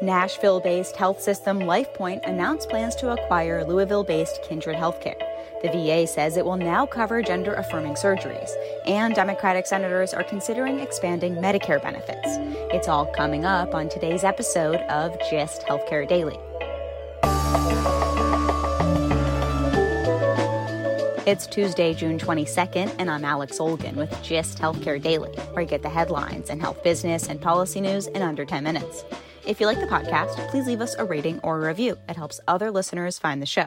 Nashville-based health system LifePoint announced plans to acquire Louisville-based Kindred Healthcare. The VA says it will now cover gender affirming surgeries, and Democratic senators are considering expanding Medicare benefits. It's all coming up on today's episode of Gist Healthcare Daily. It's Tuesday, June 22nd, and I'm Alex Olgin with Gist Healthcare Daily, where you get the headlines and health business and policy news in under 10 minutes. If you like the podcast, please leave us a rating or a review. It helps other listeners find the show.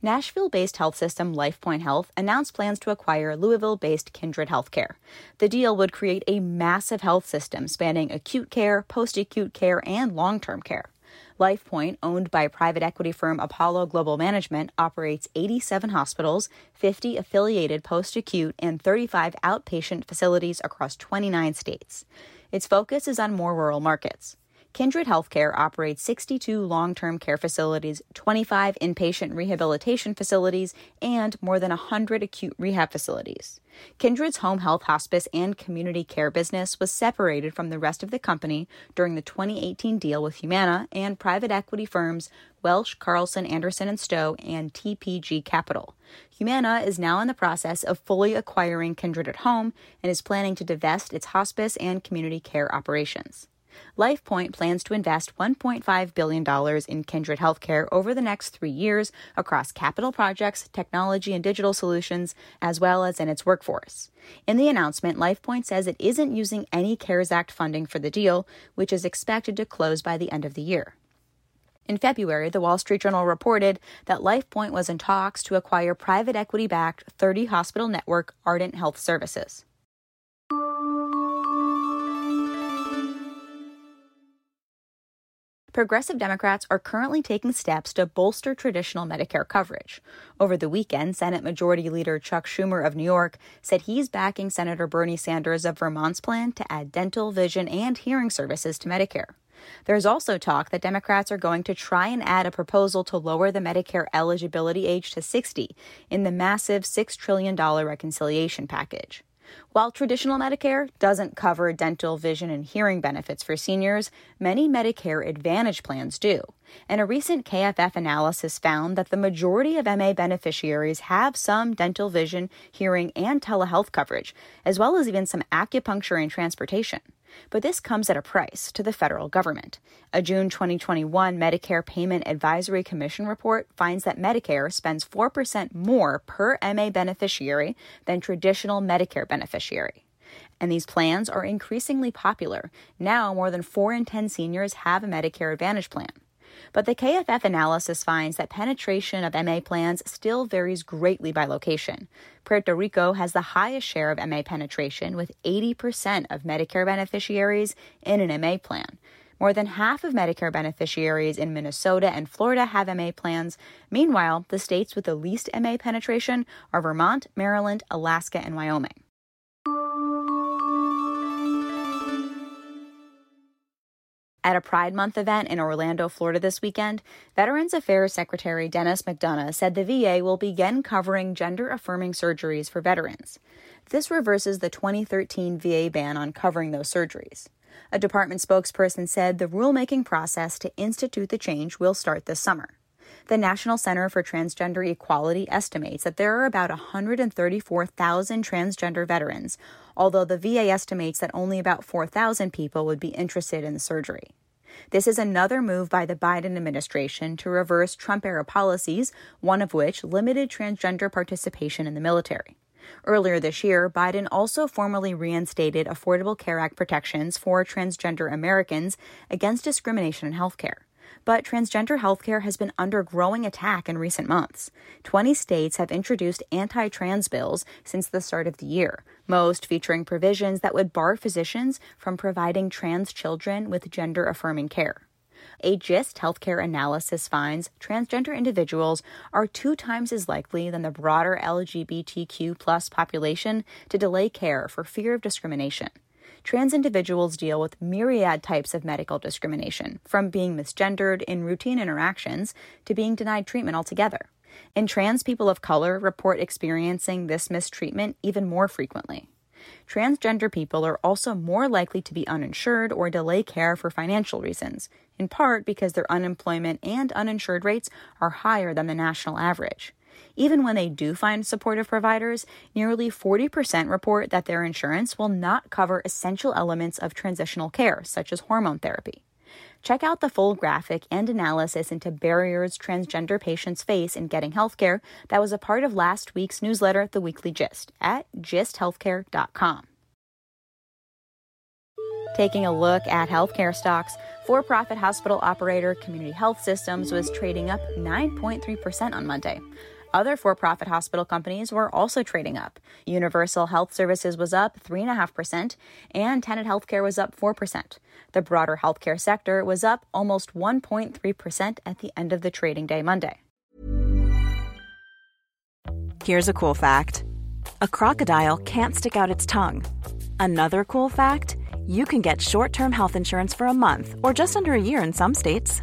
Nashville based health system LifePoint Health announced plans to acquire Louisville based Kindred Healthcare. The deal would create a massive health system spanning acute care, post acute care, and long term care. LifePoint, owned by private equity firm Apollo Global Management, operates 87 hospitals, 50 affiliated post acute, and 35 outpatient facilities across 29 states. Its focus is on more rural markets. Kindred Healthcare operates 62 long term care facilities, 25 inpatient rehabilitation facilities, and more than 100 acute rehab facilities. Kindred's home health, hospice, and community care business was separated from the rest of the company during the 2018 deal with Humana and private equity firms Welsh, Carson, Anderson and Stowe, and TPG Capital. Humana is now in the process of fully acquiring Kindred at Home and is planning to divest its hospice and community care operations. LifePoint plans to invest $1.5 billion in Kindred Healthcare over the next three years across capital projects, technology and digital solutions, as well as in its workforce. In the announcement, LifePoint says it isn't using any CARES Act funding for the deal, which is expected to close by the end of the year. In February, the Wall Street Journal reported that LifePoint was in talks to acquire private equity backed 30 hospital network Ardent Health Services. Progressive Democrats are currently taking steps to bolster traditional Medicare coverage. Over the weekend, Senate Majority Leader Chuck Schumer of New York said he's backing Senator Bernie Sanders of Vermont's plan to add dental, vision, and hearing services to Medicare. There's also talk that Democrats are going to try and add a proposal to lower the Medicare eligibility age to 60 in the massive $6 trillion reconciliation package. While traditional Medicare doesn't cover dental, vision, and hearing benefits for seniors, many Medicare Advantage plans do. And a recent KFF analysis found that the majority of MA beneficiaries have some dental, vision, hearing, and telehealth coverage, as well as even some acupuncture and transportation. But this comes at a price to the federal government. A June 2021 Medicare Payment Advisory Commission report finds that Medicare spends 4% more per MA beneficiary than traditional Medicare beneficiary. And these plans are increasingly popular. Now, more than 4 in 10 seniors have a Medicare Advantage plan. But the KFF analysis finds that penetration of MA plans still varies greatly by location. Puerto Rico has the highest share of MA penetration, with 80% of Medicare beneficiaries in an MA plan. More than half of Medicare beneficiaries in Minnesota and Florida have MA plans. Meanwhile, the states with the least MA penetration are Vermont, Maryland, Alaska, and Wyoming. At a Pride Month event in Orlando, Florida this weekend, Veterans Affairs Secretary Dennis McDonough said the VA will begin covering gender affirming surgeries for veterans. This reverses the 2013 VA ban on covering those surgeries. A department spokesperson said the rulemaking process to institute the change will start this summer. The National Center for Transgender Equality estimates that there are about 134,000 transgender veterans, although the VA estimates that only about 4,000 people would be interested in the surgery. This is another move by the Biden administration to reverse Trump era policies, one of which limited transgender participation in the military. Earlier this year, Biden also formally reinstated Affordable Care Act protections for transgender Americans against discrimination in healthcare. But transgender healthcare has been under growing attack in recent months. 20 states have introduced anti trans bills since the start of the year, most featuring provisions that would bar physicians from providing trans children with gender affirming care. A GIST healthcare analysis finds transgender individuals are two times as likely than the broader LGBTQ population to delay care for fear of discrimination trans individuals deal with myriad types of medical discrimination, from being misgendered in routine interactions to being denied treatment altogether. And trans people of color report experiencing this mistreatment even more frequently. Transgender people are also more likely to be uninsured or delay care for financial reasons, in part because their unemployment and uninsured rates are higher than the national average. Even when they do find supportive providers, nearly 40% report that their insurance will not cover essential elements of transitional care, such as hormone therapy. Check out the full graphic and analysis into barriers transgender patients face in getting healthcare that was a part of last week's newsletter, The Weekly Gist, at gisthealthcare.com. Taking a look at healthcare stocks, for profit hospital operator Community Health Systems was trading up 9.3% on Monday. Other for profit hospital companies were also trading up. Universal Health Services was up 3.5%, and Tenet Healthcare was up 4%. The broader healthcare sector was up almost 1.3% at the end of the trading day Monday. Here's a cool fact a crocodile can't stick out its tongue. Another cool fact you can get short term health insurance for a month or just under a year in some states.